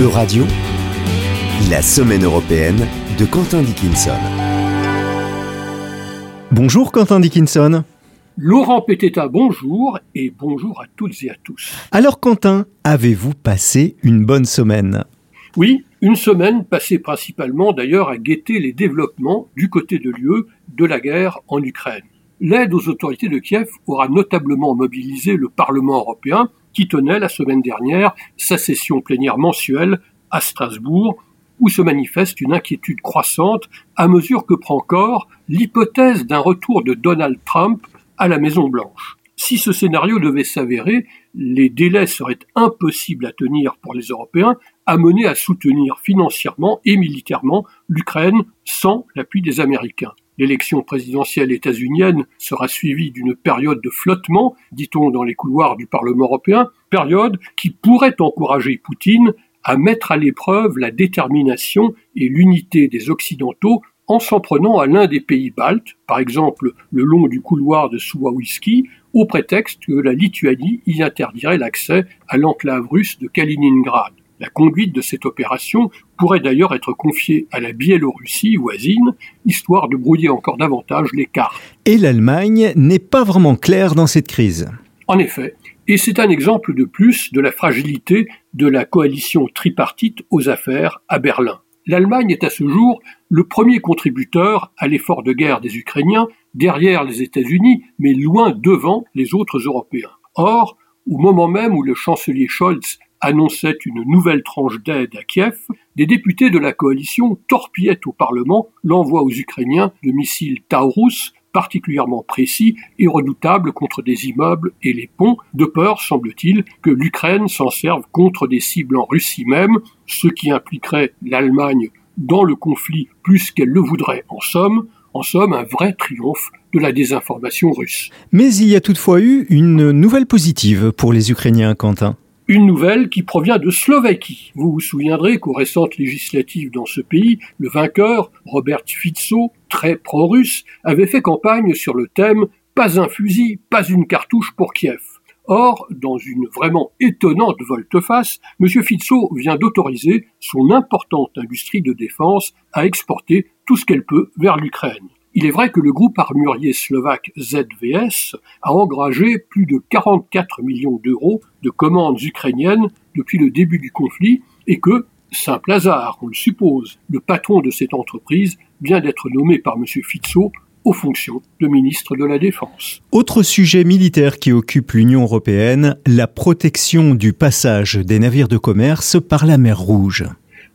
Euradio, la semaine européenne de Quentin Dickinson. Bonjour Quentin Dickinson. Laurent Pététa, bonjour et bonjour à toutes et à tous. Alors Quentin, avez-vous passé une bonne semaine? Oui, une semaine passée principalement d'ailleurs à guetter les développements du côté de l'UE de la guerre en Ukraine. L'aide aux autorités de Kiev aura notablement mobilisé le Parlement européen qui tenait la semaine dernière sa session plénière mensuelle à Strasbourg, où se manifeste une inquiétude croissante à mesure que prend corps l'hypothèse d'un retour de Donald Trump à la Maison Blanche. Si ce scénario devait s'avérer, les délais seraient impossibles à tenir pour les Européens, amenés à soutenir financièrement et militairement l'Ukraine sans l'appui des Américains. L'élection présidentielle états-unienne sera suivie d'une période de flottement, dit-on dans les couloirs du Parlement européen, période qui pourrait encourager Poutine à mettre à l'épreuve la détermination et l'unité des Occidentaux en s'en prenant à l'un des pays baltes, par exemple le long du couloir de Suwałki, au prétexte que la Lituanie y interdirait l'accès à l'enclave russe de Kaliningrad. La conduite de cette opération pourrait d'ailleurs être confiée à la Biélorussie voisine, histoire de brouiller encore davantage les cartes. Et l'Allemagne n'est pas vraiment claire dans cette crise. En effet, et c'est un exemple de plus de la fragilité de la coalition tripartite aux affaires à Berlin. L'Allemagne est à ce jour le premier contributeur à l'effort de guerre des Ukrainiens, derrière les États-Unis, mais loin devant les autres Européens. Or, au moment même où le chancelier Scholz annonçait une nouvelle tranche d'aide à Kiev, des députés de la coalition torpillaient au Parlement l'envoi aux Ukrainiens de missiles Taurus particulièrement précis et redoutables contre des immeubles et les ponts, de peur, semble-t-il, que l'Ukraine s'en serve contre des cibles en Russie même, ce qui impliquerait l'Allemagne dans le conflit plus qu'elle le voudrait en somme, en somme un vrai triomphe de la désinformation russe. Mais il y a toutefois eu une nouvelle positive pour les Ukrainiens, Quentin. Une nouvelle qui provient de Slovaquie. Vous vous souviendrez qu'aux récentes législatives dans ce pays, le vainqueur, Robert Fico, très pro-russe, avait fait campagne sur le thème Pas un fusil, pas une cartouche pour Kiev. Or, dans une vraiment étonnante volte-face, M. Fico vient d'autoriser son importante industrie de défense à exporter tout ce qu'elle peut vers l'Ukraine. Il est vrai que le groupe armurier slovaque ZVS a engagé plus de 44 millions d'euros de commandes ukrainiennes depuis le début du conflit et que, simple hasard, on le suppose, le patron de cette entreprise vient d'être nommé par M. Fico aux fonctions de ministre de la Défense. Autre sujet militaire qui occupe l'Union européenne, la protection du passage des navires de commerce par la mer Rouge.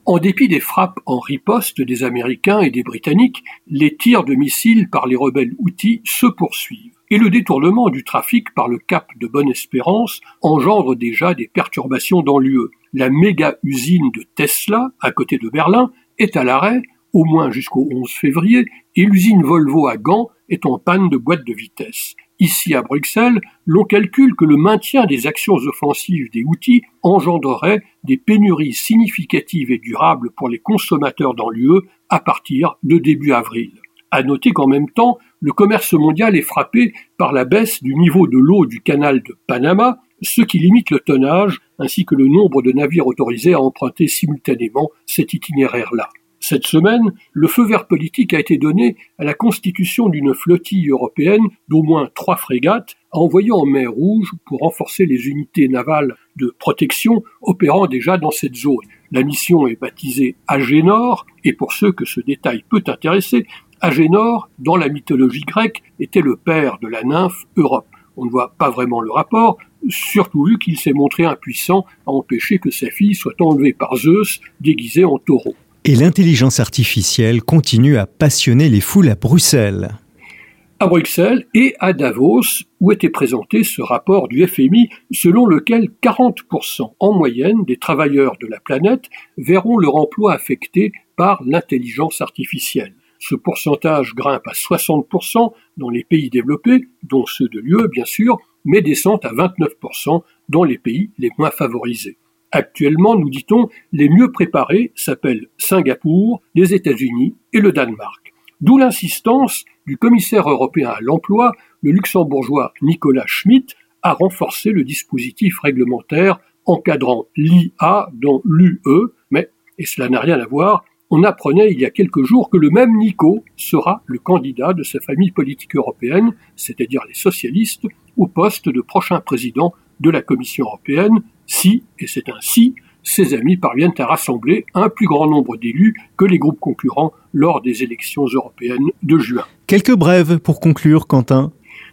En dépit des frappes en riposte des Américains et des Britanniques, les tirs de missiles par les rebelles Houthis se poursuivent. Et le détournement du trafic par le cap de Bonne-Espérance engendre déjà des perturbations dans l'UE. La méga-usine de Tesla, à côté de Berlin, est à l'arrêt, au moins jusqu'au 11 février, et l'usine Volvo à Gand est en panne de boîte de vitesse. Ici à Bruxelles, l'on calcule que le maintien des actions offensives des outils engendrerait des pénuries significatives et durables pour les consommateurs dans l'UE à partir de début avril. À noter qu'en même temps, le commerce mondial est frappé par la baisse du niveau de l'eau du canal de Panama, ce qui limite le tonnage ainsi que le nombre de navires autorisés à emprunter simultanément cet itinéraire-là. Cette semaine, le feu vert politique a été donné à la constitution d'une flottille européenne d'au moins trois frégates à envoyer en mer Rouge pour renforcer les unités navales de protection opérant déjà dans cette zone. La mission est baptisée Agénor, et pour ceux que ce détail peut intéresser, Agénor, dans la mythologie grecque, était le père de la nymphe Europe. On ne voit pas vraiment le rapport, surtout vu qu'il s'est montré impuissant à empêcher que sa fille soit enlevée par Zeus déguisée en taureau. Et l'intelligence artificielle continue à passionner les foules à Bruxelles. À Bruxelles et à Davos, où était présenté ce rapport du FMI selon lequel 40% en moyenne des travailleurs de la planète verront leur emploi affecté par l'intelligence artificielle. Ce pourcentage grimpe à 60% dans les pays développés, dont ceux de l'UE bien sûr, mais descend à 29% dans les pays les moins favorisés. Actuellement, nous dit-on, les mieux préparés s'appellent Singapour, les États-Unis et le Danemark. D'où l'insistance du commissaire européen à l'emploi, le luxembourgeois Nicolas Schmitt, à renforcer le dispositif réglementaire encadrant l'IA dans l'UE, mais, et cela n'a rien à voir, on apprenait il y a quelques jours que le même Nico sera le candidat de sa famille politique européenne, c'est-à-dire les socialistes, au poste de prochain président de la Commission européenne, si, et c'est un si, ses amis parviennent à rassembler un plus grand nombre d'élus que les groupes concurrents lors des élections européennes de juin. Quelques brèves pour conclure, Quentin.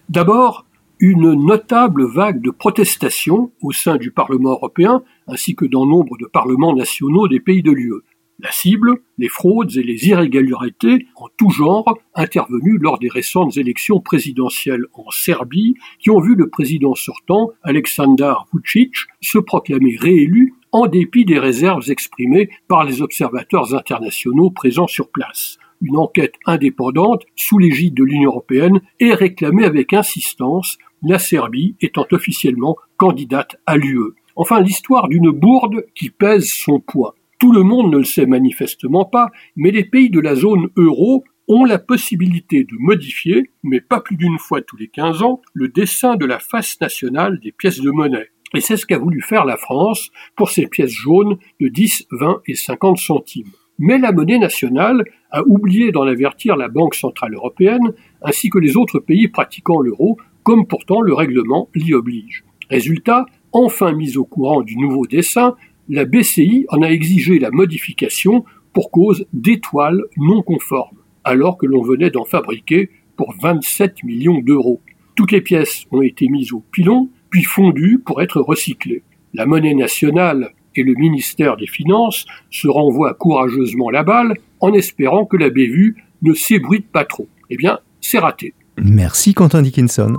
D'abord, une notable vague de protestations au sein du Parlement européen ainsi que dans nombre de parlements nationaux des pays de l'UE. La cible, les fraudes et les irrégularités en tout genre intervenues lors des récentes élections présidentielles en Serbie qui ont vu le président sortant, Aleksandar Vucic, se proclamer réélu en dépit des réserves exprimées par les observateurs internationaux présents sur place. Une enquête indépendante sous l'égide de l'Union européenne est réclamée avec insistance, la Serbie étant officiellement candidate à l'UE. Enfin, l'histoire d'une bourde qui pèse son poids. Tout le monde ne le sait manifestement pas, mais les pays de la zone euro ont la possibilité de modifier, mais pas plus d'une fois tous les 15 ans, le dessin de la face nationale des pièces de monnaie. Et c'est ce qu'a voulu faire la France pour ses pièces jaunes de 10, 20 et 50 centimes. Mais la monnaie nationale a oublié d'en avertir la Banque centrale européenne ainsi que les autres pays pratiquant l'euro, comme pourtant le règlement l'y oblige. Résultat, enfin mise au courant du nouveau dessin, la BCI en a exigé la modification pour cause d'étoiles non conformes, alors que l'on venait d'en fabriquer pour 27 millions d'euros. Toutes les pièces ont été mises au pilon, puis fondu pour être recyclé. La monnaie nationale et le ministère des Finances se renvoient courageusement la balle en espérant que la bévue ne s'ébruite pas trop. Eh bien, c'est raté. Merci Quentin Dickinson.